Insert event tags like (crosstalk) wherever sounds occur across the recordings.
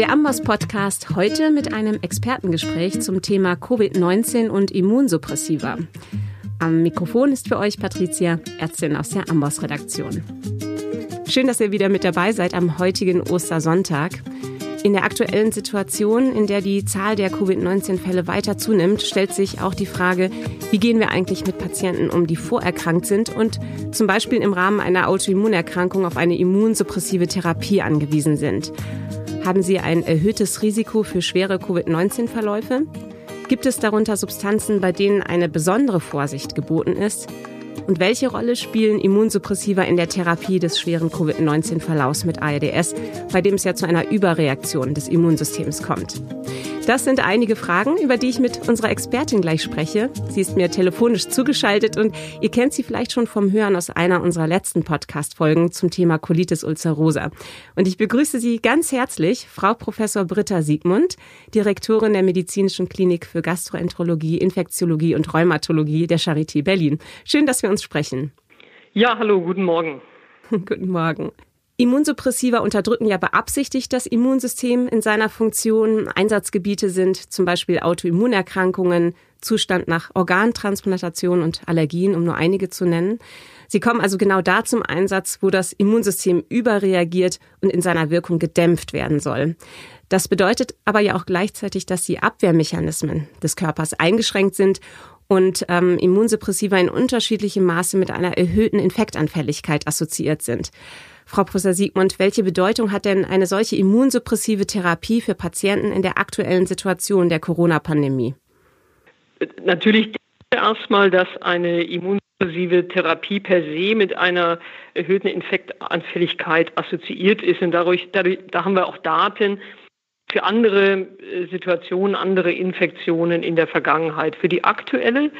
Der Ambos Podcast heute mit einem Expertengespräch zum Thema Covid-19 und Immunsuppressiva. Am Mikrofon ist für euch Patricia, Ärztin aus der Ambos Redaktion. Schön, dass ihr wieder mit dabei seid am heutigen Ostersonntag. In der aktuellen Situation, in der die Zahl der Covid-19-Fälle weiter zunimmt, stellt sich auch die Frage, wie gehen wir eigentlich mit Patienten um, die vorerkrankt sind und zum Beispiel im Rahmen einer Autoimmunerkrankung auf eine immunsuppressive Therapie angewiesen sind. Haben sie ein erhöhtes Risiko für schwere Covid-19-Verläufe? Gibt es darunter Substanzen, bei denen eine besondere Vorsicht geboten ist? Und welche Rolle spielen Immunsuppressiva in der Therapie des schweren Covid-19-Verlaufs mit ARDS, bei dem es ja zu einer Überreaktion des Immunsystems kommt? Das sind einige Fragen, über die ich mit unserer Expertin gleich spreche. Sie ist mir telefonisch zugeschaltet und ihr kennt sie vielleicht schon vom Hören aus einer unserer letzten Podcast-Folgen zum Thema Colitis ulcerosa. Und ich begrüße Sie ganz herzlich, Frau Professor Britta Siegmund, Direktorin der Medizinischen Klinik für Gastroenterologie, Infektiologie und Rheumatologie der Charité Berlin. Schön, dass wir uns sprechen. Ja, hallo, guten Morgen. (laughs) guten Morgen. Immunsuppressiva unterdrücken ja beabsichtigt das Immunsystem in seiner Funktion. Einsatzgebiete sind zum Beispiel Autoimmunerkrankungen, Zustand nach Organtransplantation und Allergien, um nur einige zu nennen. Sie kommen also genau da zum Einsatz, wo das Immunsystem überreagiert und in seiner Wirkung gedämpft werden soll. Das bedeutet aber ja auch gleichzeitig, dass die Abwehrmechanismen des Körpers eingeschränkt sind und ähm, Immunsuppressiva in unterschiedlichem Maße mit einer erhöhten Infektanfälligkeit assoziiert sind. Frau Professor Siegmund, welche Bedeutung hat denn eine solche immunsuppressive Therapie für Patienten in der aktuellen Situation der Corona-Pandemie? Natürlich erstmal, dass eine immunsuppressive Therapie per se mit einer erhöhten Infektanfälligkeit assoziiert ist. Und dadurch, dadurch da haben wir auch Daten für andere äh, Situationen, andere Infektionen in der Vergangenheit. Für die aktuelle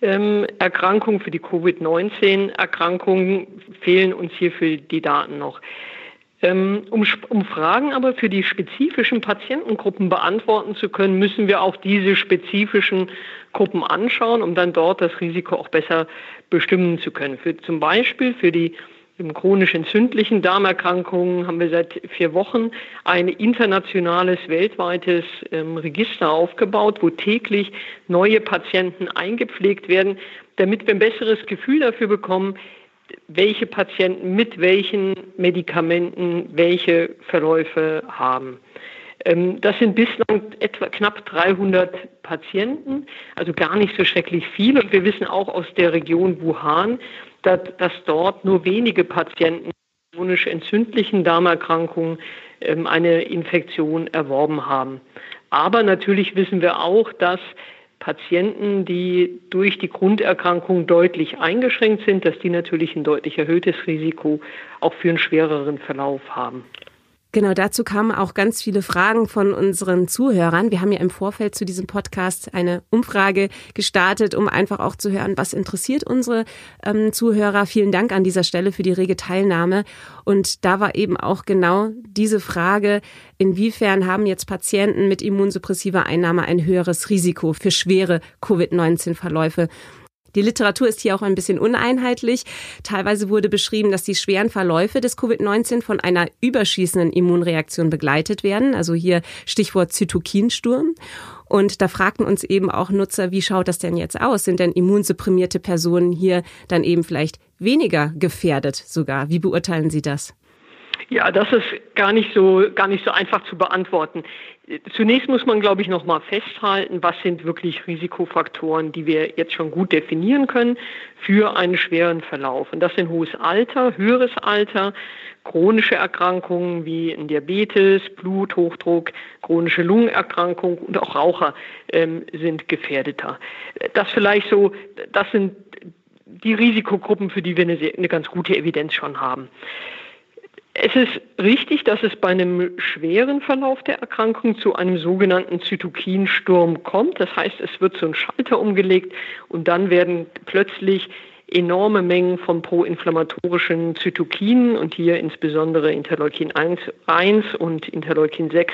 ähm, Erkrankung, für die Covid-19-Erkrankung fehlen uns hierfür die Daten noch. Ähm, um, um Fragen aber für die spezifischen Patientengruppen beantworten zu können, müssen wir auch diese spezifischen Gruppen anschauen, um dann dort das Risiko auch besser bestimmen zu können. Für, zum Beispiel für die chronisch entzündlichen Darmerkrankungen haben wir seit vier Wochen ein internationales, weltweites ähm, Register aufgebaut, wo täglich neue Patienten eingepflegt werden, damit wir ein besseres Gefühl dafür bekommen, welche Patienten mit welchen Medikamenten welche Verläufe haben. Ähm, das sind bislang etwa knapp 300 Patienten, also gar nicht so schrecklich viel. Und wir wissen auch aus der Region Wuhan, dass, dass dort nur wenige Patienten mit chronisch entzündlichen Darmerkrankungen ähm, eine Infektion erworben haben. Aber natürlich wissen wir auch, dass Patienten, die durch die Grunderkrankung deutlich eingeschränkt sind, dass die natürlich ein deutlich erhöhtes Risiko auch für einen schwereren Verlauf haben. Genau, dazu kamen auch ganz viele Fragen von unseren Zuhörern. Wir haben ja im Vorfeld zu diesem Podcast eine Umfrage gestartet, um einfach auch zu hören, was interessiert unsere ähm, Zuhörer. Vielen Dank an dieser Stelle für die rege Teilnahme. Und da war eben auch genau diese Frage, inwiefern haben jetzt Patienten mit immunsuppressiver Einnahme ein höheres Risiko für schwere Covid-19-Verläufe? Die Literatur ist hier auch ein bisschen uneinheitlich. Teilweise wurde beschrieben, dass die schweren Verläufe des Covid-19 von einer überschießenden Immunreaktion begleitet werden. Also hier Stichwort Zytokinsturm. Und da fragten uns eben auch Nutzer, wie schaut das denn jetzt aus? Sind denn immunsupprimierte Personen hier dann eben vielleicht weniger gefährdet sogar? Wie beurteilen Sie das? Ja, das ist gar nicht so, gar nicht so einfach zu beantworten. Zunächst muss man, glaube ich, noch mal festhalten, was sind wirklich Risikofaktoren, die wir jetzt schon gut definieren können für einen schweren Verlauf. Und das sind hohes Alter, höheres Alter, chronische Erkrankungen wie Diabetes, Bluthochdruck, chronische Lungenerkrankungen und auch Raucher ähm, sind gefährdeter. Das vielleicht so, das sind die Risikogruppen, für die wir eine, eine ganz gute Evidenz schon haben. Es ist richtig, dass es bei einem schweren Verlauf der Erkrankung zu einem sogenannten Zytokinsturm kommt. Das heißt, es wird so ein Schalter umgelegt und dann werden plötzlich enorme Mengen von proinflammatorischen Zytokinen und hier insbesondere Interleukin 1, 1 und Interleukin 6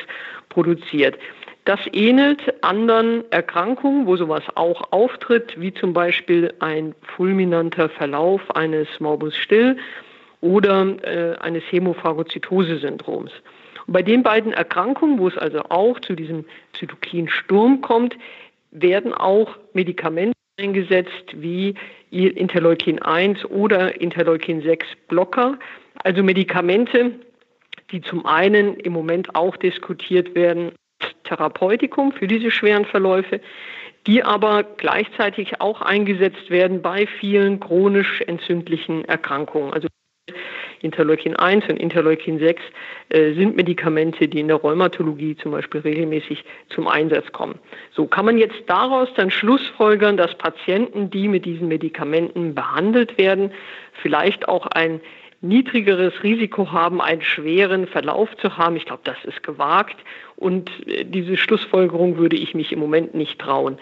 produziert. Das ähnelt anderen Erkrankungen, wo sowas auch auftritt, wie zum Beispiel ein fulminanter Verlauf eines Morbus Still oder äh, eines Hämophagozytose-Syndroms. Bei den beiden Erkrankungen, wo es also auch zu diesem Zytokinsturm kommt, werden auch Medikamente eingesetzt wie Interleukin 1 oder Interleukin 6 Blocker, also Medikamente, die zum einen im Moment auch diskutiert werden als Therapeutikum für diese schweren Verläufe, die aber gleichzeitig auch eingesetzt werden bei vielen chronisch entzündlichen Erkrankungen. Also Interleukin 1 und Interleukin 6 äh, sind Medikamente, die in der Rheumatologie zum Beispiel regelmäßig zum Einsatz kommen. So kann man jetzt daraus dann schlussfolgern, dass Patienten, die mit diesen Medikamenten behandelt werden, vielleicht auch ein niedrigeres Risiko haben, einen schweren Verlauf zu haben. Ich glaube, das ist gewagt und äh, diese Schlussfolgerung würde ich mich im Moment nicht trauen.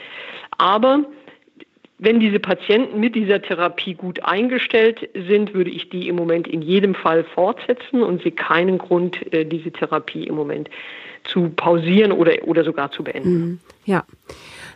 Aber wenn diese Patienten mit dieser Therapie gut eingestellt sind, würde ich die im Moment in jedem Fall fortsetzen und sehe keinen Grund, äh, diese Therapie im Moment zu pausieren oder, oder sogar zu beenden. Mhm. Ja.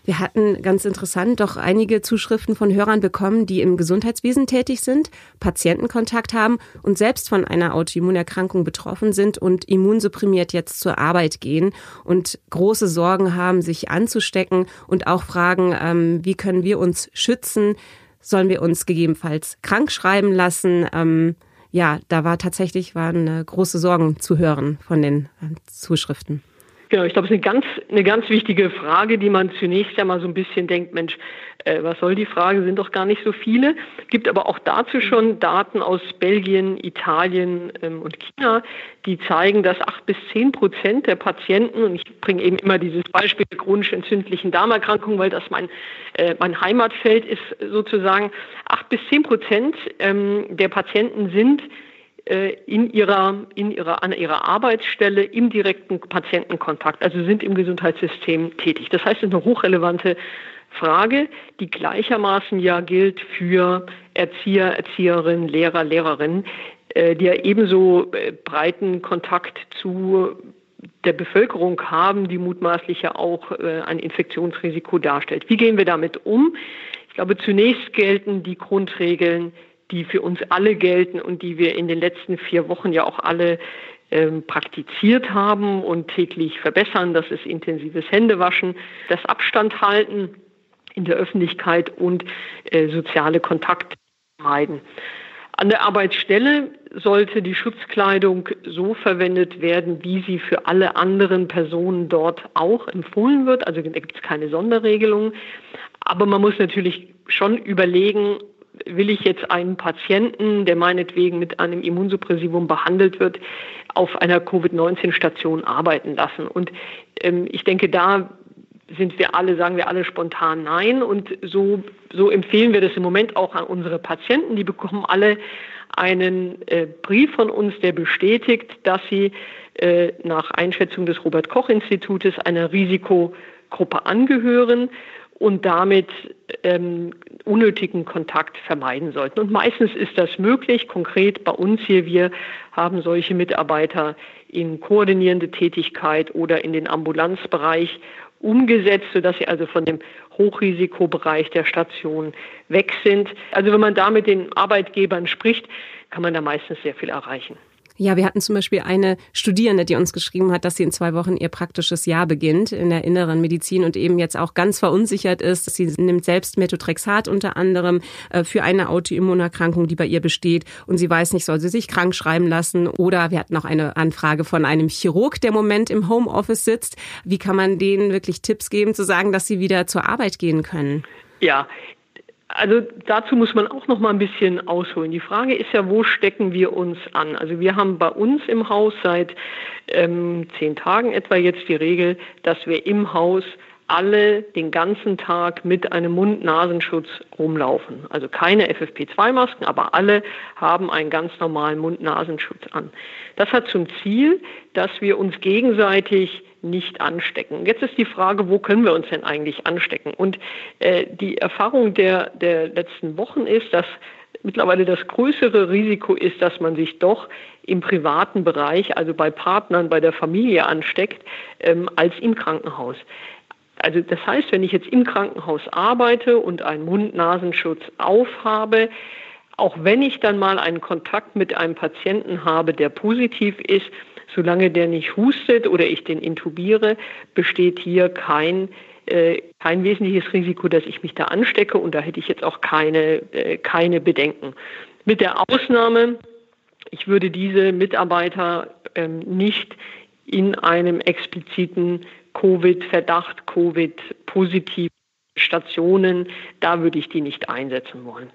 Wir hatten ganz interessant doch einige Zuschriften von Hörern bekommen, die im Gesundheitswesen tätig sind, Patientenkontakt haben und selbst von einer Autoimmunerkrankung betroffen sind und immunsupprimiert jetzt zur Arbeit gehen und große Sorgen haben, sich anzustecken und auch fragen, ähm, wie können wir uns schützen? Sollen wir uns gegebenenfalls krank schreiben lassen? Ähm, ja, da war tatsächlich waren äh, große Sorgen zu hören von den äh, Zuschriften. Genau, ich glaube, es ist eine ganz, eine ganz wichtige Frage, die man zunächst ja mal so ein bisschen denkt, Mensch, äh, was soll die Frage, sind doch gar nicht so viele. Gibt aber auch dazu schon Daten aus Belgien, Italien ähm, und China, die zeigen, dass acht bis zehn Prozent der Patienten, und ich bringe eben immer dieses Beispiel chronisch entzündlichen Darmerkrankung, weil das mein, äh, mein Heimatfeld ist sozusagen, acht bis zehn Prozent ähm, der Patienten sind in ihrer, in ihrer, an ihrer Arbeitsstelle im direkten Patientenkontakt, also sind im Gesundheitssystem tätig. Das heißt, es ist eine hochrelevante Frage, die gleichermaßen ja gilt für Erzieher, Erzieherinnen, Lehrer, Lehrerinnen, äh, die ja ebenso äh, breiten Kontakt zu der Bevölkerung haben, die mutmaßlich ja auch ein Infektionsrisiko darstellt. Wie gehen wir damit um? Ich glaube, zunächst gelten die Grundregeln die für uns alle gelten und die wir in den letzten vier Wochen ja auch alle ähm, praktiziert haben und täglich verbessern. Das ist intensives Händewaschen, das Abstand halten in der Öffentlichkeit und äh, soziale Kontakte meiden. An der Arbeitsstelle sollte die Schutzkleidung so verwendet werden, wie sie für alle anderen Personen dort auch empfohlen wird. Also da gibt es keine Sonderregelung. Aber man muss natürlich schon überlegen, will ich jetzt einen Patienten, der meinetwegen mit einem Immunsuppressivum behandelt wird, auf einer Covid-19-Station arbeiten lassen? Und ähm, ich denke, da sind wir alle, sagen wir alle spontan nein. Und so, so empfehlen wir das im Moment auch an unsere Patienten. Die bekommen alle einen äh, Brief von uns, der bestätigt, dass sie äh, nach Einschätzung des Robert Koch Institutes einer Risikogruppe angehören und damit ähm, unnötigen Kontakt vermeiden sollten. Und meistens ist das möglich. Konkret bei uns hier, wir haben solche Mitarbeiter in koordinierende Tätigkeit oder in den Ambulanzbereich umgesetzt, sodass sie also von dem Hochrisikobereich der Station weg sind. Also wenn man da mit den Arbeitgebern spricht, kann man da meistens sehr viel erreichen. Ja, wir hatten zum Beispiel eine Studierende, die uns geschrieben hat, dass sie in zwei Wochen ihr praktisches Jahr beginnt in der inneren Medizin und eben jetzt auch ganz verunsichert ist. Sie nimmt selbst Methotrexat unter anderem äh, für eine Autoimmunerkrankung, die bei ihr besteht und sie weiß nicht, soll sie sich krank schreiben lassen oder wir hatten auch eine Anfrage von einem Chirurg, der im Moment im Homeoffice sitzt. Wie kann man denen wirklich Tipps geben, zu sagen, dass sie wieder zur Arbeit gehen können? Ja, also dazu muss man auch noch mal ein bisschen ausholen. Die Frage ist ja, wo stecken wir uns an? Also wir haben bei uns im Haus seit ähm, zehn Tagen etwa jetzt die Regel, dass wir im Haus alle den ganzen Tag mit einem Mund-Nasenschutz rumlaufen. Also keine FFP2-Masken, aber alle haben einen ganz normalen Mund-Nasenschutz an. Das hat zum Ziel, dass wir uns gegenseitig nicht anstecken. Jetzt ist die Frage, wo können wir uns denn eigentlich anstecken? Und äh, die Erfahrung der, der letzten Wochen ist, dass mittlerweile das größere Risiko ist, dass man sich doch im privaten Bereich, also bei Partnern, bei der Familie ansteckt, ähm, als im Krankenhaus. Also das heißt, wenn ich jetzt im Krankenhaus arbeite und einen Mund-Nasenschutz aufhabe, auch wenn ich dann mal einen Kontakt mit einem Patienten habe, der positiv ist, Solange der nicht hustet oder ich den intubiere, besteht hier kein äh, kein wesentliches Risiko, dass ich mich da anstecke und da hätte ich jetzt auch keine, äh, keine Bedenken. Mit der Ausnahme, ich würde diese Mitarbeiter ähm, nicht in einem expliziten Covid-Verdacht, Covid-positiv Stationen, da würde ich die nicht einsetzen wollen.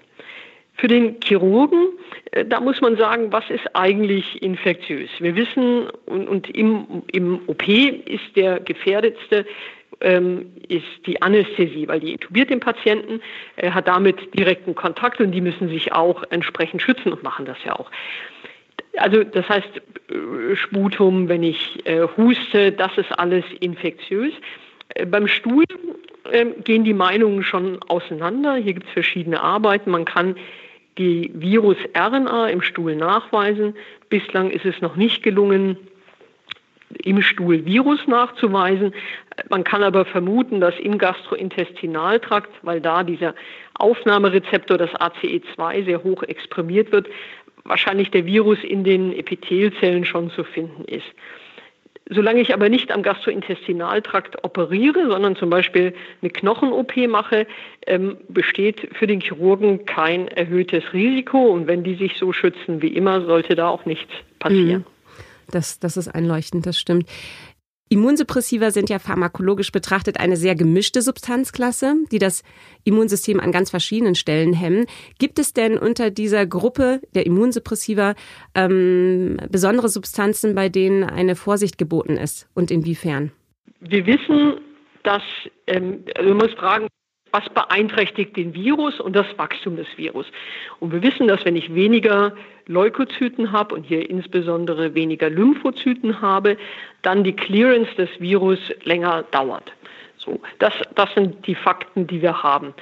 Für den Chirurgen, äh, da muss man sagen, was ist eigentlich infektiös? Wir wissen, und, und im, im OP ist der gefährdetste ähm, ist die Anästhesie, weil die intubiert den Patienten, hat damit direkten Kontakt und die müssen sich auch entsprechend schützen und machen das ja auch. Also das heißt, äh, Sputum, wenn ich äh, huste, das ist alles infektiös. Beim Stuhl äh, gehen die Meinungen schon auseinander. Hier gibt es verschiedene Arbeiten. Man kann die Virus-RNA im Stuhl nachweisen. Bislang ist es noch nicht gelungen, im Stuhl Virus nachzuweisen. Man kann aber vermuten, dass im Gastrointestinaltrakt, weil da dieser Aufnahmerezeptor, das ACE2, sehr hoch exprimiert wird, wahrscheinlich der Virus in den Epithelzellen schon zu finden ist. Solange ich aber nicht am Gastrointestinaltrakt operiere, sondern zum Beispiel eine Knochen-OP mache, ähm, besteht für den Chirurgen kein erhöhtes Risiko. Und wenn die sich so schützen wie immer, sollte da auch nichts passieren. Mhm. Das, das ist einleuchtend, das stimmt. Immunsuppressiva sind ja pharmakologisch betrachtet eine sehr gemischte Substanzklasse, die das Immunsystem an ganz verschiedenen Stellen hemmen. Gibt es denn unter dieser Gruppe der Immunsuppressiva ähm, besondere Substanzen, bei denen eine Vorsicht geboten ist und inwiefern? Wir wissen, dass, ähm, also man muss fragen, was beeinträchtigt den Virus und das Wachstum des Virus. Und wir wissen, dass wenn ich weniger Leukozyten habe und hier insbesondere weniger Lymphozyten habe, dann die Clearance des Virus länger dauert. So, das, das sind die Fakten, die wir haben.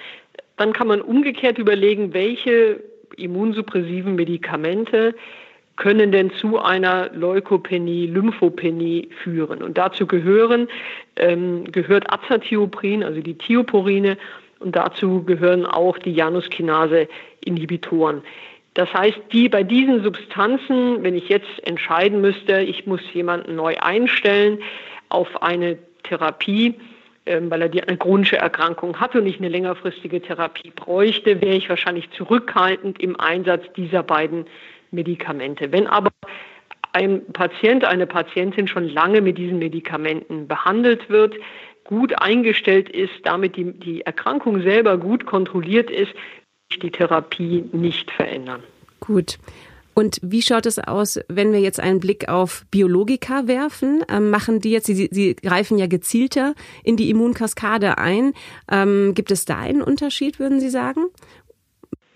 Dann kann man umgekehrt überlegen, welche immunsuppressiven Medikamente können denn zu einer Leukopenie, Lymphopenie führen. Und dazu gehören, ähm, gehört Azathioprin, also die Thioporine, und dazu gehören auch die Januskinase-Inhibitoren. Das heißt, die bei diesen Substanzen, wenn ich jetzt entscheiden müsste, ich muss jemanden neu einstellen auf eine Therapie, ähm, weil er die eine chronische Erkrankung hat und nicht eine längerfristige Therapie bräuchte, wäre ich wahrscheinlich zurückhaltend im Einsatz dieser beiden Medikamente. Wenn aber ein Patient, eine Patientin schon lange mit diesen Medikamenten behandelt wird, gut eingestellt ist, damit die, die Erkrankung selber gut kontrolliert ist, die Therapie nicht verändern. Gut. Und wie schaut es aus, wenn wir jetzt einen Blick auf Biologika werfen? Ähm, machen die jetzt, sie, sie greifen ja gezielter in die Immunkaskade ein. Ähm, gibt es da einen Unterschied, würden Sie sagen?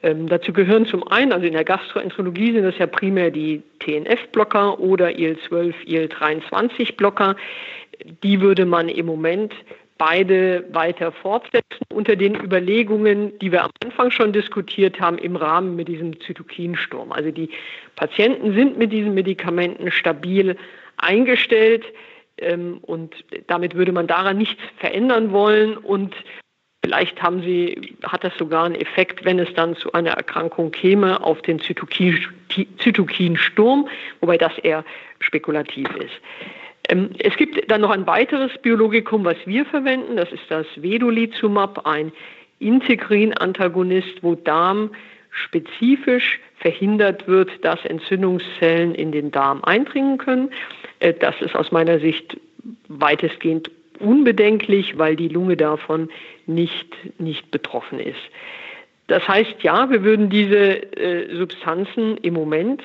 Ähm, dazu gehören zum einen, also in der Gastroenterologie sind das ja primär die TNF-Blocker oder IL-12, IL-23-Blocker. Die würde man im Moment beide weiter fortsetzen unter den Überlegungen, die wir am Anfang schon diskutiert haben im Rahmen mit diesem Zytokinsturm. Also die Patienten sind mit diesen Medikamenten stabil eingestellt ähm, und damit würde man daran nichts verändern wollen und Vielleicht haben sie, hat das sogar einen Effekt, wenn es dann zu einer Erkrankung käme, auf den Zytokin, Zytokinsturm, wobei das eher spekulativ ist. Ähm, es gibt dann noch ein weiteres Biologikum, was wir verwenden. Das ist das Vedolizumab, ein Integrin-Antagonist, wo Darm spezifisch verhindert wird, dass Entzündungszellen in den Darm eindringen können. Äh, das ist aus meiner Sicht weitestgehend unbedenklich, weil die Lunge davon nicht, nicht betroffen ist. Das heißt, ja, wir würden diese äh, Substanzen im Moment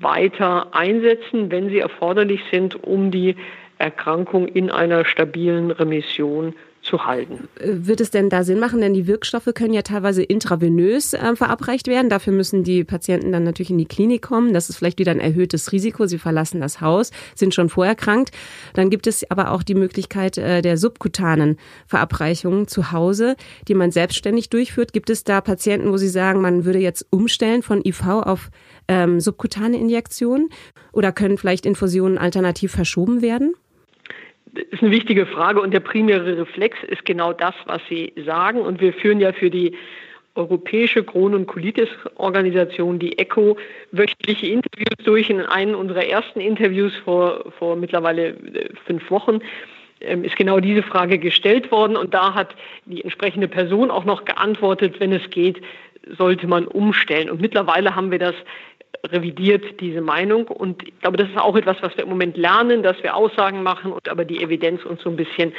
weiter einsetzen, wenn sie erforderlich sind, um die Erkrankung in einer stabilen Remission zu halten. Wird es denn da Sinn machen? Denn die Wirkstoffe können ja teilweise intravenös äh, verabreicht werden. Dafür müssen die Patienten dann natürlich in die Klinik kommen. Das ist vielleicht wieder ein erhöhtes Risiko. Sie verlassen das Haus, sind schon vorerkrankt. Dann gibt es aber auch die Möglichkeit äh, der subkutanen Verabreichungen zu Hause, die man selbstständig durchführt. Gibt es da Patienten, wo Sie sagen, man würde jetzt umstellen von IV auf ähm, subkutane Injektionen? Oder können vielleicht Infusionen alternativ verschoben werden? Das ist eine wichtige Frage und der primäre Reflex ist genau das, was Sie sagen. Und wir führen ja für die Europäische Crohn- und Colitis-Organisation, die ECHO, wöchentliche Interviews durch. In einem unserer ersten Interviews vor, vor mittlerweile äh, fünf Wochen ähm, ist genau diese Frage gestellt worden und da hat die entsprechende Person auch noch geantwortet, wenn es geht, sollte man umstellen. Und mittlerweile haben wir das revidiert, diese Meinung. Und ich glaube, das ist auch etwas, was wir im Moment lernen, dass wir Aussagen machen und aber die Evidenz uns so ein bisschen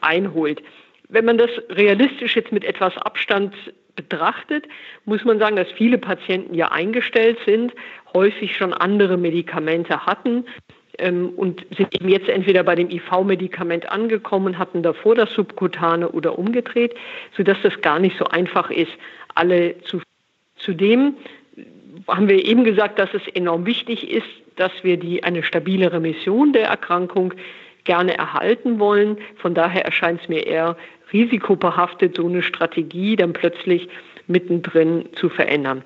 einholt. Wenn man das realistisch jetzt mit etwas Abstand betrachtet, muss man sagen, dass viele Patienten ja eingestellt sind, häufig schon andere Medikamente hatten ähm, und sind eben jetzt entweder bei dem IV-Medikament angekommen, hatten davor das Subkutane oder umgedreht, sodass das gar nicht so einfach ist, alle zu. Zudem haben wir eben gesagt, dass es enorm wichtig ist, dass wir die, eine stabile Remission der Erkrankung gerne erhalten wollen. Von daher erscheint es mir eher risikobehaftet, so eine Strategie dann plötzlich mittendrin zu verändern.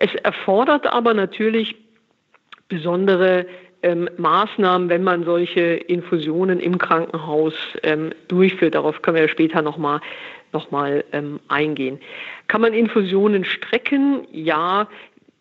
Es erfordert aber natürlich besondere ähm, Maßnahmen, wenn man solche Infusionen im Krankenhaus ähm, durchführt. Darauf können wir später nochmal noch mal, ähm, eingehen. Kann man Infusionen strecken? Ja,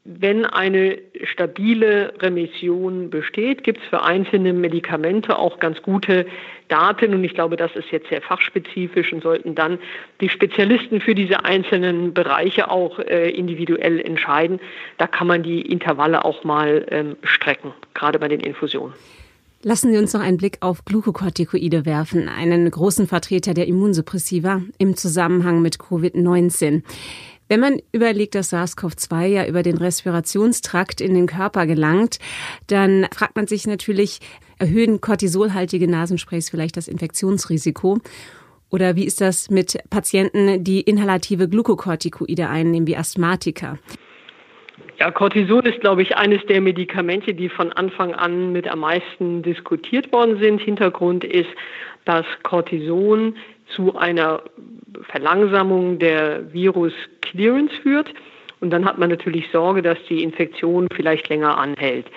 wenn eine stabile Remission besteht, gibt es für einzelne Medikamente auch ganz gute Daten. Und ich glaube, das ist jetzt sehr fachspezifisch und sollten dann die Spezialisten für diese einzelnen Bereiche auch äh, individuell entscheiden. Da kann man die Intervalle auch mal ähm, strecken, gerade bei den Infusionen. Lassen Sie uns noch einen Blick auf Glukokortikoide werfen, einen großen Vertreter der Immunsuppressiva im Zusammenhang mit Covid-19. Wenn man überlegt, dass SARS-CoV-2 ja über den Respirationstrakt in den Körper gelangt, dann fragt man sich natürlich, erhöhen cortisolhaltige Nasensprays vielleicht das Infektionsrisiko? Oder wie ist das mit Patienten, die inhalative Glukokortikoide einnehmen, wie Asthmatiker? Ja, Cortison ist, glaube ich, eines der Medikamente, die von Anfang an mit am meisten diskutiert worden sind. Hintergrund ist, dass Cortison zu einer Verlangsamung der Virus-Clearance führt. Und dann hat man natürlich Sorge, dass die Infektion vielleicht länger anhält.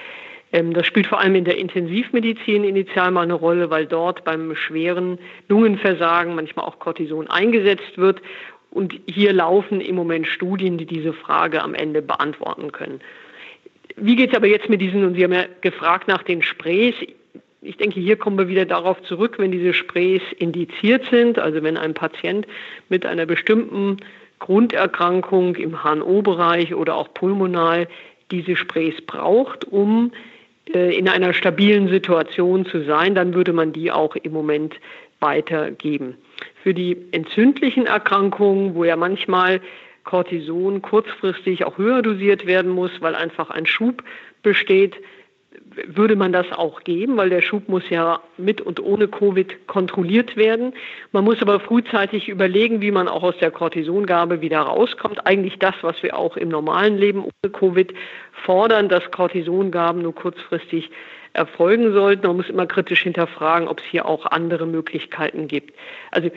Ähm, das spielt vor allem in der Intensivmedizin initial mal eine Rolle, weil dort beim schweren Lungenversagen manchmal auch Cortison eingesetzt wird. Und hier laufen im Moment Studien, die diese Frage am Ende beantworten können. Wie geht es aber jetzt mit diesen, und Sie haben ja gefragt nach den Sprays, ich denke, hier kommen wir wieder darauf zurück, wenn diese Sprays indiziert sind, also wenn ein Patient mit einer bestimmten Grunderkrankung im HNO-Bereich oder auch pulmonal diese Sprays braucht, um äh, in einer stabilen Situation zu sein, dann würde man die auch im Moment weitergeben. Für die entzündlichen Erkrankungen, wo ja manchmal Cortison kurzfristig auch höher dosiert werden muss, weil einfach ein Schub besteht, würde man das auch geben, weil der Schub muss ja mit und ohne Covid kontrolliert werden. Man muss aber frühzeitig überlegen, wie man auch aus der Cortisongabe wieder rauskommt. Eigentlich das, was wir auch im normalen Leben ohne Covid fordern, dass Cortisongaben nur kurzfristig erfolgen sollten. Man muss immer kritisch hinterfragen, ob es hier auch andere Möglichkeiten gibt. Also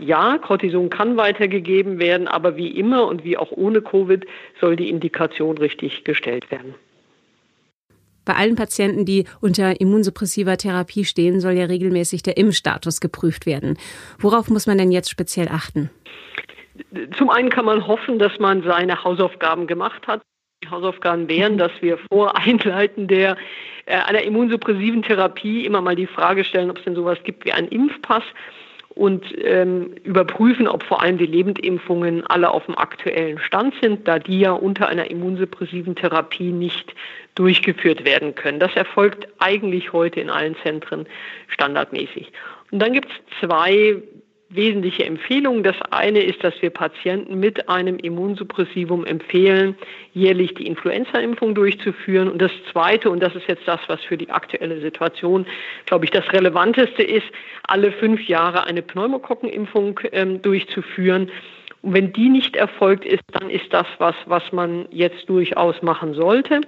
ja, Cortison kann weitergegeben werden, aber wie immer und wie auch ohne Covid soll die Indikation richtig gestellt werden. Bei allen Patienten, die unter immunsuppressiver Therapie stehen, soll ja regelmäßig der Impfstatus geprüft werden. Worauf muss man denn jetzt speziell achten? Zum einen kann man hoffen, dass man seine Hausaufgaben gemacht hat. Die Hausaufgaben wären, dass wir vor Einleiten der, äh, einer immunsuppressiven Therapie immer mal die Frage stellen, ob es denn sowas gibt wie einen Impfpass und ähm, überprüfen, ob vor allem die Lebendimpfungen alle auf dem aktuellen Stand sind, da die ja unter einer immunsuppressiven Therapie nicht durchgeführt werden können. Das erfolgt eigentlich heute in allen Zentren standardmäßig. Und dann gibt es zwei wesentliche Empfehlungen. Das eine ist, dass wir Patienten mit einem Immunsuppressivum empfehlen, jährlich die Influenza-Impfung durchzuführen. Und das zweite, und das ist jetzt das, was für die aktuelle Situation, glaube ich, das Relevanteste ist, alle fünf Jahre eine Pneumokokkenimpfung ähm, durchzuführen. Und wenn die nicht erfolgt ist, dann ist das was, was man jetzt durchaus machen sollte.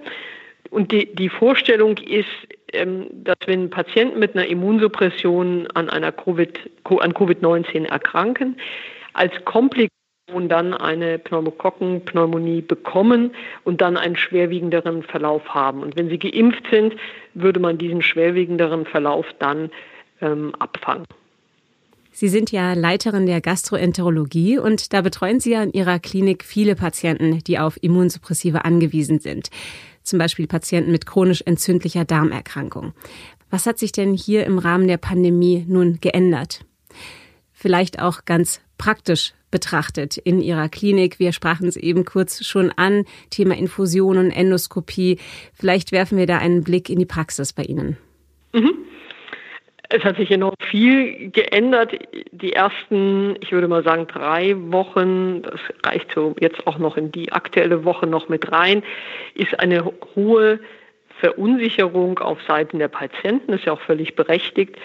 Und die, die Vorstellung ist, ähm, dass wenn Patienten mit einer Immunsuppression an einer COVID, an Covid-19 erkranken, als Komplikation dann eine Pneumokokkenpneumonie bekommen und dann einen schwerwiegenderen Verlauf haben. Und wenn sie geimpft sind, würde man diesen schwerwiegenderen Verlauf dann ähm, abfangen. Sie sind ja Leiterin der Gastroenterologie und da betreuen Sie ja in Ihrer Klinik viele Patienten, die auf Immunsuppressive angewiesen sind. Zum Beispiel Patienten mit chronisch entzündlicher Darmerkrankung. Was hat sich denn hier im Rahmen der Pandemie nun geändert? Vielleicht auch ganz praktisch betrachtet in Ihrer Klinik. Wir sprachen es eben kurz schon an, Thema Infusion und Endoskopie. Vielleicht werfen wir da einen Blick in die Praxis bei Ihnen. Mhm. Es hat sich enorm viel geändert. Die ersten, ich würde mal sagen, drei Wochen, das reicht so jetzt auch noch in die aktuelle Woche noch mit rein, ist eine hohe Verunsicherung auf Seiten der Patienten, ist ja auch völlig berechtigt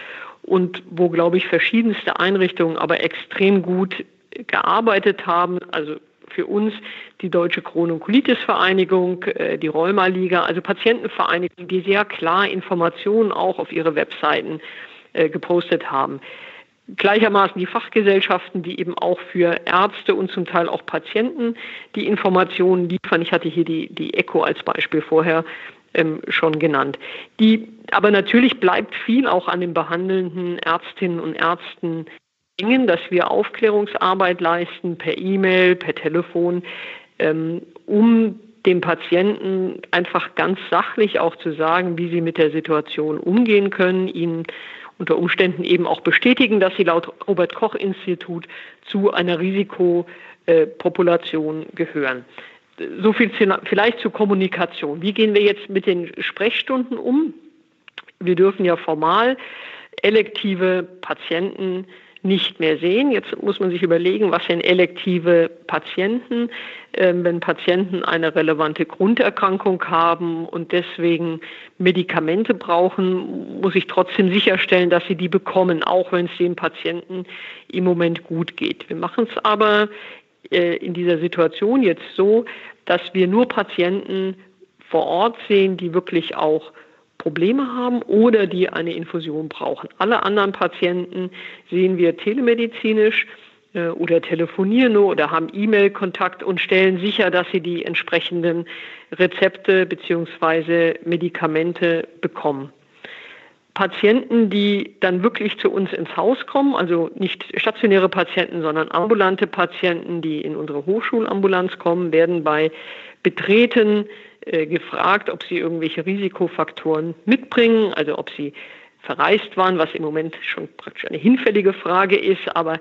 und wo, glaube ich, verschiedenste Einrichtungen aber extrem gut gearbeitet haben. Also für uns die Deutsche Colitis-Vereinigung, äh, die Rheuma-Liga, also Patientenvereinigungen, die sehr klar Informationen auch auf ihre Webseiten äh, gepostet haben. Gleichermaßen die Fachgesellschaften, die eben auch für Ärzte und zum Teil auch Patienten die Informationen liefern. Ich hatte hier die, die ECHO als Beispiel vorher ähm, schon genannt. Die, aber natürlich bleibt viel auch an den behandelnden Ärztinnen und Ärzten hängen, dass wir Aufklärungsarbeit leisten per E-Mail, per Telefon, ähm, um dem Patienten einfach ganz sachlich auch zu sagen, wie sie mit der Situation umgehen können, ihnen unter Umständen eben auch bestätigen, dass sie laut Robert Koch Institut zu einer Risikopopulation gehören. So viel vielleicht zur Kommunikation. Wie gehen wir jetzt mit den Sprechstunden um? Wir dürfen ja formal elektive Patienten nicht mehr sehen. Jetzt muss man sich überlegen, was sind elektive Patienten. Ähm, wenn Patienten eine relevante Grunderkrankung haben und deswegen Medikamente brauchen, muss ich trotzdem sicherstellen, dass sie die bekommen, auch wenn es den Patienten im Moment gut geht. Wir machen es aber äh, in dieser Situation jetzt so, dass wir nur Patienten vor Ort sehen, die wirklich auch Probleme haben oder die eine Infusion brauchen. Alle anderen Patienten sehen wir telemedizinisch äh, oder telefonieren nur oder haben E-Mail-Kontakt und stellen sicher, dass sie die entsprechenden Rezepte bzw. Medikamente bekommen. Patienten, die dann wirklich zu uns ins Haus kommen, also nicht stationäre Patienten, sondern ambulante Patienten, die in unsere Hochschulambulanz kommen, werden bei Betreten äh, gefragt, ob sie irgendwelche Risikofaktoren mitbringen, also ob sie verreist waren, was im Moment schon praktisch eine hinfällige Frage ist, aber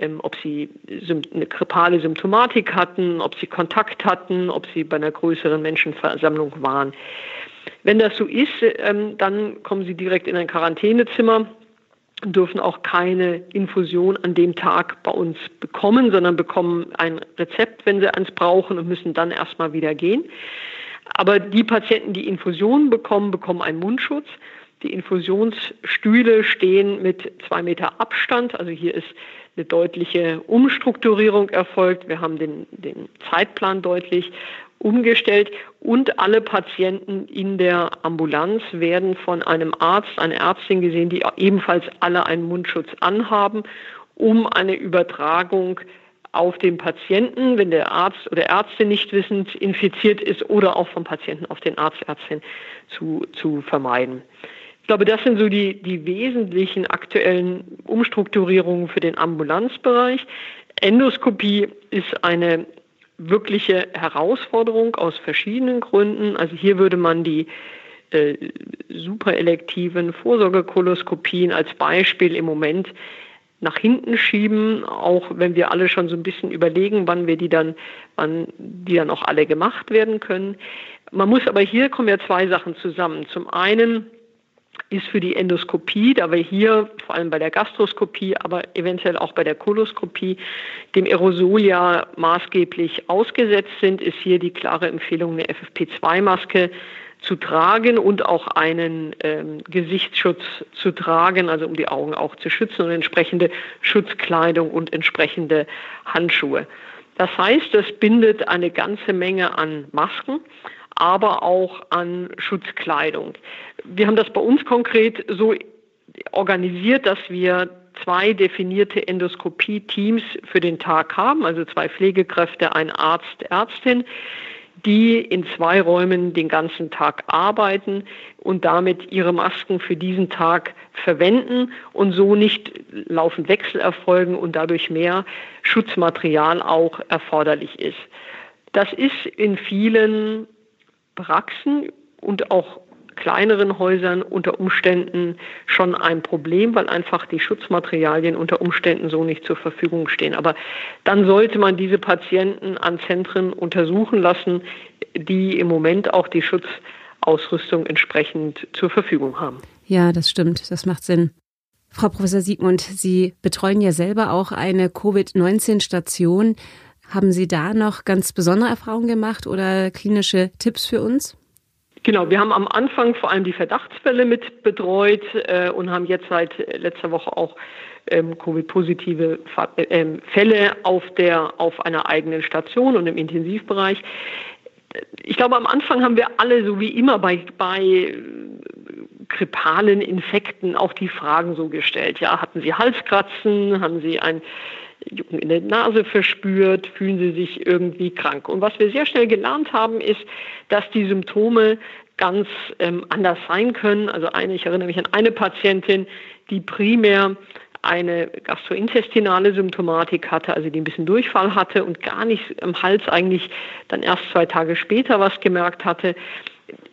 ähm, ob sie eine grippale Symptomatik hatten, ob sie Kontakt hatten, ob sie bei einer größeren Menschenversammlung waren. Wenn das so ist, ähm, dann kommen sie direkt in ein Quarantänezimmer dürfen auch keine Infusion an dem Tag bei uns bekommen, sondern bekommen ein Rezept, wenn sie eins brauchen und müssen dann erstmal wieder gehen. Aber die Patienten, die Infusionen bekommen, bekommen einen Mundschutz. Die Infusionsstühle stehen mit zwei Meter Abstand. Also hier ist eine deutliche Umstrukturierung erfolgt. Wir haben den, den Zeitplan deutlich umgestellt und alle Patienten in der Ambulanz werden von einem Arzt, einer Ärztin gesehen, die ebenfalls alle einen Mundschutz anhaben, um eine Übertragung auf den Patienten, wenn der Arzt oder Ärztin nicht wissend infiziert ist oder auch vom Patienten auf den Arzt, Ärztin zu, zu vermeiden. Ich glaube, das sind so die, die wesentlichen aktuellen Umstrukturierungen für den Ambulanzbereich. Endoskopie ist eine wirkliche Herausforderung aus verschiedenen Gründen. Also hier würde man die äh, superelektiven Vorsorgekoloskopien als Beispiel im Moment nach hinten schieben, auch wenn wir alle schon so ein bisschen überlegen, wann wir die dann, wann die dann auch alle gemacht werden können. Man muss aber hier kommen ja zwei Sachen zusammen. Zum einen ist für die Endoskopie, da wir hier vor allem bei der Gastroskopie, aber eventuell auch bei der Koloskopie dem Aerosol ja maßgeblich ausgesetzt sind, ist hier die klare Empfehlung, eine FFP2-Maske zu tragen und auch einen ähm, Gesichtsschutz zu tragen, also um die Augen auch zu schützen und entsprechende Schutzkleidung und entsprechende Handschuhe. Das heißt, das bindet eine ganze Menge an Masken, aber auch an Schutzkleidung. Wir haben das bei uns konkret so organisiert, dass wir zwei definierte Endoskopie-Teams für den Tag haben, also zwei Pflegekräfte, ein Arzt, Ärztin, die in zwei Räumen den ganzen Tag arbeiten und damit ihre Masken für diesen Tag verwenden und so nicht laufend Wechsel erfolgen und dadurch mehr Schutzmaterial auch erforderlich ist. Das ist in vielen Praxen und auch kleineren Häusern unter Umständen schon ein Problem, weil einfach die Schutzmaterialien unter Umständen so nicht zur Verfügung stehen. Aber dann sollte man diese Patienten an Zentren untersuchen lassen, die im Moment auch die Schutzausrüstung entsprechend zur Verfügung haben. Ja, das stimmt. Das macht Sinn. Frau Professor Siegmund, Sie betreuen ja selber auch eine Covid-19-Station. Haben Sie da noch ganz besondere Erfahrungen gemacht oder klinische Tipps für uns? Genau, wir haben am Anfang vor allem die Verdachtsfälle mit betreut äh, und haben jetzt seit letzter Woche auch ähm, Covid-positive äh, Fälle auf, der, auf einer eigenen Station und im Intensivbereich. Ich glaube, am Anfang haben wir alle, so wie immer bei, bei grippalen Infekten, auch die Fragen so gestellt. Ja, hatten Sie Halskratzen? Haben Sie ein Jucken in der Nase verspürt, fühlen sie sich irgendwie krank. Und was wir sehr schnell gelernt haben, ist, dass die Symptome ganz ähm, anders sein können. Also eine, ich erinnere mich an eine Patientin, die primär eine gastrointestinale Symptomatik hatte, also die ein bisschen Durchfall hatte und gar nicht im Hals eigentlich dann erst zwei Tage später was gemerkt hatte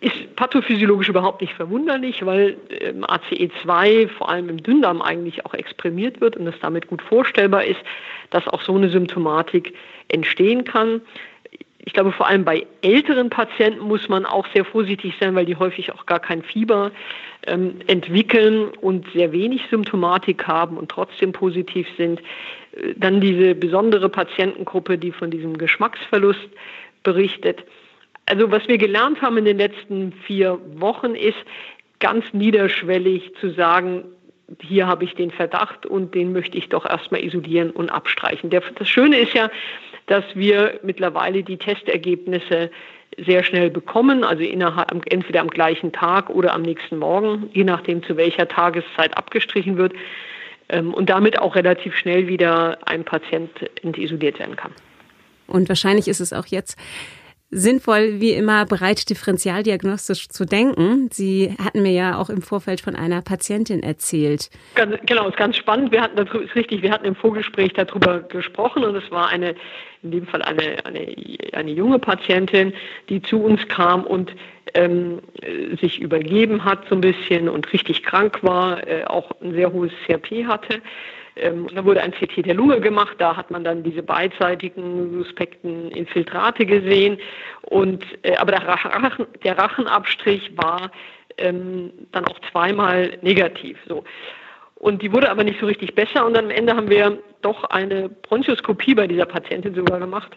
ist pathophysiologisch überhaupt nicht verwunderlich, weil ähm, ACE2 vor allem im Dünndarm eigentlich auch exprimiert wird und es damit gut vorstellbar ist, dass auch so eine Symptomatik entstehen kann. Ich glaube, vor allem bei älteren Patienten muss man auch sehr vorsichtig sein, weil die häufig auch gar kein Fieber ähm, entwickeln und sehr wenig Symptomatik haben und trotzdem positiv sind. Äh, dann diese besondere Patientengruppe, die von diesem Geschmacksverlust berichtet. Also was wir gelernt haben in den letzten vier Wochen ist, ganz niederschwellig zu sagen, hier habe ich den Verdacht und den möchte ich doch erstmal isolieren und abstreichen. das Schöne ist ja, dass wir mittlerweile die Testergebnisse sehr schnell bekommen, also innerhalb, entweder am gleichen Tag oder am nächsten Morgen, je nachdem zu welcher Tageszeit abgestrichen wird ähm, und damit auch relativ schnell wieder ein Patient entisoliert werden kann. Und wahrscheinlich ist es auch jetzt sinnvoll, wie immer, bereit differentialdiagnostisch zu denken. Sie hatten mir ja auch im Vorfeld von einer Patientin erzählt. Ganz, genau, ist ganz spannend. Wir hatten, das ist richtig, wir hatten im Vorgespräch darüber gesprochen und es war eine, in dem Fall eine, eine, eine junge Patientin, die zu uns kam und ähm, sich übergeben hat so ein bisschen und richtig krank war, äh, auch ein sehr hohes CRP hatte. Ähm, da wurde ein CT der Lunge gemacht, da hat man dann diese beidseitigen suspekten Infiltrate gesehen. Und, äh, aber der, Rachen, der Rachenabstrich war ähm, dann auch zweimal negativ. So. Und die wurde aber nicht so richtig besser und am Ende haben wir doch eine Bronchoskopie bei dieser Patientin sogar gemacht.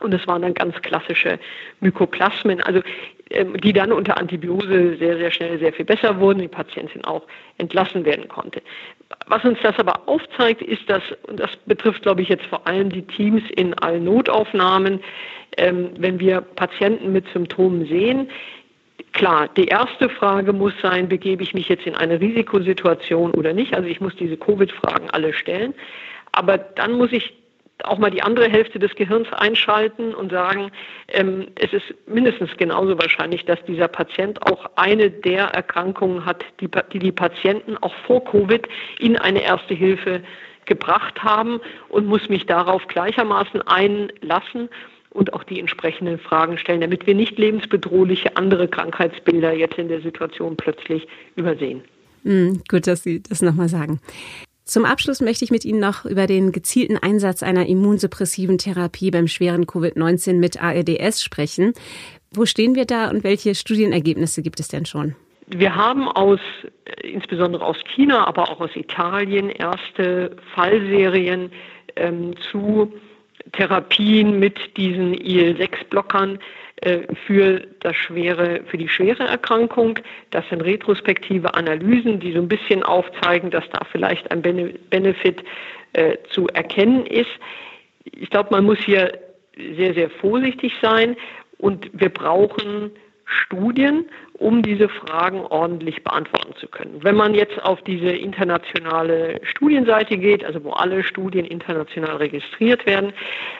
Und es waren dann ganz klassische Mykoplasmen, also ähm, die dann unter Antibiose sehr, sehr schnell sehr viel besser wurden, die Patientin auch entlassen werden konnte. Was uns das aber aufzeigt, ist, dass, und das betrifft, glaube ich, jetzt vor allem die Teams in allen Notaufnahmen, ähm, wenn wir Patienten mit Symptomen sehen, Klar, die erste Frage muss sein, begebe ich mich jetzt in eine Risikosituation oder nicht? Also ich muss diese Covid-Fragen alle stellen. Aber dann muss ich auch mal die andere Hälfte des Gehirns einschalten und sagen, ähm, es ist mindestens genauso wahrscheinlich, dass dieser Patient auch eine der Erkrankungen hat, die die, die Patienten auch vor Covid in eine erste Hilfe gebracht haben und muss mich darauf gleichermaßen einlassen und auch die entsprechenden Fragen stellen, damit wir nicht lebensbedrohliche andere Krankheitsbilder jetzt in der Situation plötzlich übersehen. Mm, gut, dass Sie das nochmal sagen. Zum Abschluss möchte ich mit Ihnen noch über den gezielten Einsatz einer immunsuppressiven Therapie beim schweren Covid-19 mit ARDS sprechen. Wo stehen wir da und welche Studienergebnisse gibt es denn schon? Wir haben aus, insbesondere aus China, aber auch aus Italien, erste Fallserien ähm, zu Therapien mit diesen IL-6-Blockern äh, für, das schwere, für die schwere Erkrankung. Das sind retrospektive Analysen, die so ein bisschen aufzeigen, dass da vielleicht ein Benefit äh, zu erkennen ist. Ich glaube, man muss hier sehr, sehr vorsichtig sein und wir brauchen Studien, um diese Fragen ordentlich beantworten zu können. Wenn man jetzt auf diese internationale Studienseite geht, also wo alle Studien international registriert werden,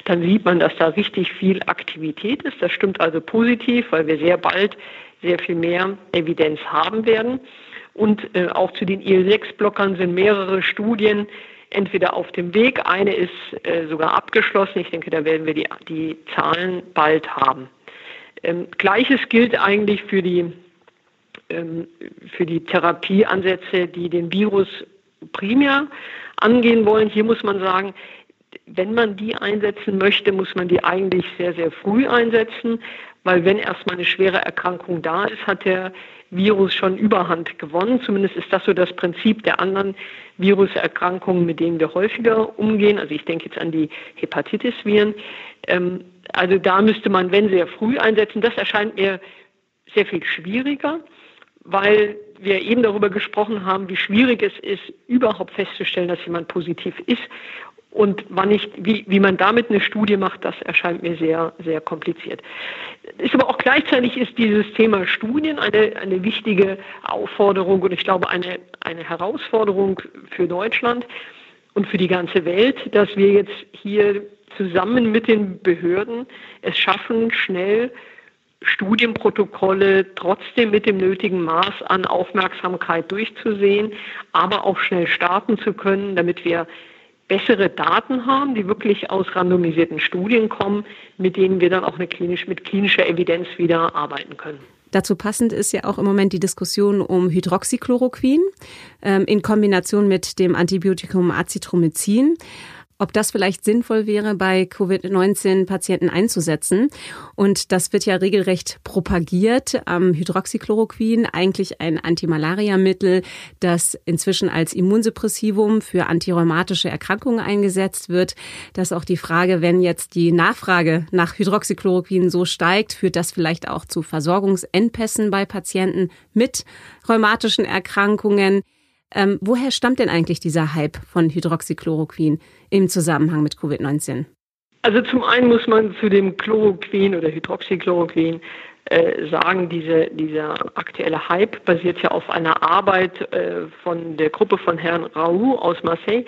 dann sieht man, dass da richtig viel Aktivität ist. Das stimmt also positiv, weil wir sehr bald sehr viel mehr Evidenz haben werden. Und äh, auch zu den IL-6-Blockern sind mehrere Studien entweder auf dem Weg, eine ist äh, sogar abgeschlossen. Ich denke, da werden wir die, die Zahlen bald haben. Ähm, Gleiches gilt eigentlich für die, ähm, für die Therapieansätze, die den Virus primär angehen wollen. Hier muss man sagen, wenn man die einsetzen möchte, muss man die eigentlich sehr, sehr früh einsetzen, weil wenn erstmal eine schwere Erkrankung da ist, hat der Virus schon Überhand gewonnen. Zumindest ist das so das Prinzip der anderen Viruserkrankungen, mit denen wir häufiger umgehen. Also ich denke jetzt an die Hepatitis-Viren. Ähm, also da müsste man, wenn sehr früh einsetzen. Das erscheint mir sehr viel schwieriger, weil wir eben darüber gesprochen haben, wie schwierig es ist, überhaupt festzustellen, dass jemand positiv ist. Und wann ich, wie, wie man damit eine Studie macht, das erscheint mir sehr, sehr kompliziert. Ist aber auch gleichzeitig ist dieses Thema Studien eine, eine wichtige Aufforderung und ich glaube eine, eine Herausforderung für Deutschland und für die ganze Welt, dass wir jetzt hier zusammen mit den Behörden es schaffen, schnell Studienprotokolle trotzdem mit dem nötigen Maß an Aufmerksamkeit durchzusehen, aber auch schnell starten zu können, damit wir bessere Daten haben, die wirklich aus randomisierten Studien kommen, mit denen wir dann auch eine klinisch, mit klinischer Evidenz wieder arbeiten können. Dazu passend ist ja auch im Moment die Diskussion um Hydroxychloroquin ähm, in Kombination mit dem Antibiotikum Azithromycin ob das vielleicht sinnvoll wäre, bei Covid-19-Patienten einzusetzen. Und das wird ja regelrecht propagiert. Ähm, Hydroxychloroquin, eigentlich ein Antimalariamittel, das inzwischen als Immunsuppressivum für antirheumatische Erkrankungen eingesetzt wird. Das ist auch die Frage, wenn jetzt die Nachfrage nach Hydroxychloroquin so steigt, führt das vielleicht auch zu Versorgungsengpässen bei Patienten mit rheumatischen Erkrankungen. Ähm, woher stammt denn eigentlich dieser Hype von Hydroxychloroquin im Zusammenhang mit Covid-19? Also zum einen muss man zu dem Chloroquin oder Hydroxychloroquin äh, sagen, diese, dieser aktuelle Hype basiert ja auf einer Arbeit äh, von der Gruppe von Herrn Raoult aus Marseille.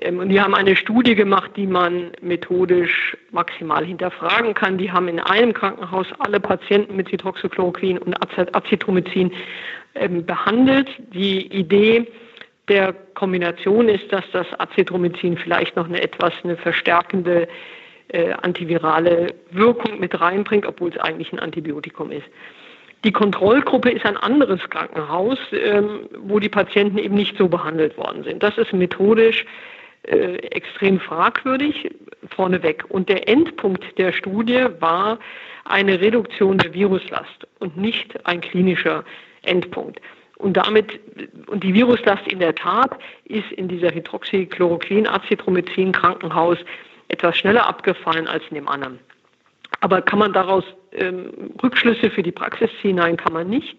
Ähm, und die haben eine Studie gemacht, die man methodisch maximal hinterfragen kann. Die haben in einem Krankenhaus alle Patienten mit Hydroxychloroquin und Azithromycin ähm, behandelt. Die Idee der Kombination ist, dass das Azithromycin vielleicht noch eine etwas eine verstärkende äh, antivirale Wirkung mit reinbringt, obwohl es eigentlich ein Antibiotikum ist. Die Kontrollgruppe ist ein anderes Krankenhaus, ähm, wo die Patienten eben nicht so behandelt worden sind. Das ist methodisch äh, extrem fragwürdig vorneweg. Und der Endpunkt der Studie war eine Reduktion der Viruslast und nicht ein klinischer Endpunkt. Und damit, und die Viruslast in der Tat ist in dieser Hydroxychloroquin-Azithromycin-Krankenhaus etwas schneller abgefallen als in dem anderen. Aber kann man daraus ähm, Rückschlüsse für die Praxis ziehen? Nein, kann man nicht.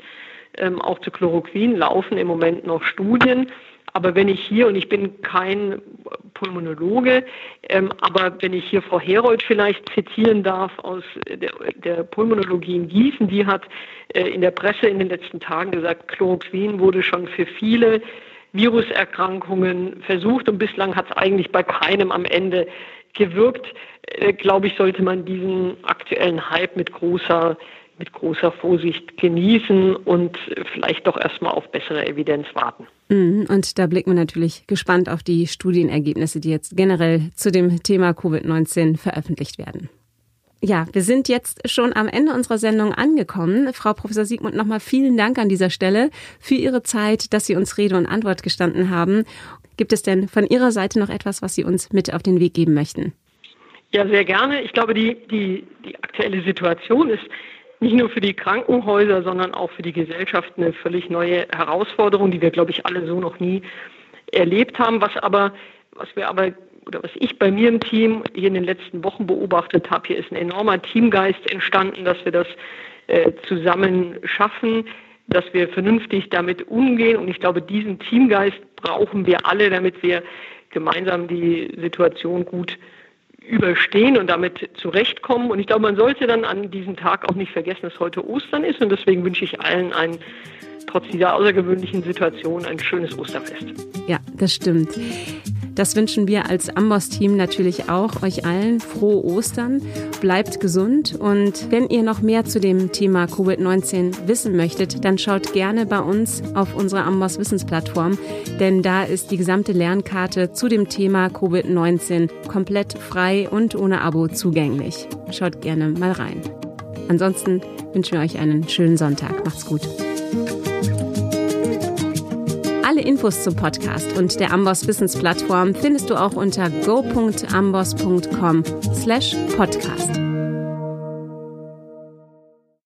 Ähm, auch zu Chloroquin laufen im Moment noch Studien. Aber wenn ich hier, und ich bin kein Pulmonologe, ähm, aber wenn ich hier Frau Herold vielleicht zitieren darf aus der, der Pulmonologie in Gießen, die hat äh, in der Presse in den letzten Tagen gesagt, Chloroquin wurde schon für viele Viruserkrankungen versucht und bislang hat es eigentlich bei keinem am Ende gewirkt. Äh, glaube ich, sollte man diesen aktuellen Hype mit großer mit großer Vorsicht genießen und vielleicht doch erstmal auf bessere Evidenz warten. Mhm, und da blicken wir natürlich gespannt auf die Studienergebnisse, die jetzt generell zu dem Thema Covid-19 veröffentlicht werden. Ja, wir sind jetzt schon am Ende unserer Sendung angekommen. Frau Professor Siegmund, nochmal vielen Dank an dieser Stelle für Ihre Zeit, dass Sie uns Rede und Antwort gestanden haben. Gibt es denn von Ihrer Seite noch etwas, was Sie uns mit auf den Weg geben möchten? Ja, sehr gerne. Ich glaube, die, die, die aktuelle Situation ist nicht nur für die Krankenhäuser, sondern auch für die Gesellschaft eine völlig neue Herausforderung, die wir, glaube ich, alle so noch nie erlebt haben. Was aber, was wir aber oder was ich bei mir im Team hier in den letzten Wochen beobachtet habe, hier ist ein enormer Teamgeist entstanden, dass wir das äh, zusammen schaffen, dass wir vernünftig damit umgehen. Und ich glaube, diesen Teamgeist brauchen wir alle, damit wir gemeinsam die Situation gut überstehen und damit zurechtkommen. Und ich glaube, man sollte dann an diesem Tag auch nicht vergessen, dass heute Ostern ist. Und deswegen wünsche ich allen ein trotz dieser außergewöhnlichen Situation ein schönes Osterfest. Ja, das stimmt. Das wünschen wir als Amboss-Team natürlich auch euch allen. Frohe Ostern, bleibt gesund und wenn ihr noch mehr zu dem Thema Covid-19 wissen möchtet, dann schaut gerne bei uns auf unsere Amboss Wissensplattform, denn da ist die gesamte Lernkarte zu dem Thema Covid-19 komplett frei und ohne Abo zugänglich. Schaut gerne mal rein. Ansonsten wünschen wir euch einen schönen Sonntag. Macht's gut. Alle Infos zum Podcast und der Amboss Wissensplattform findest du auch unter go.amboss.com slash podcast.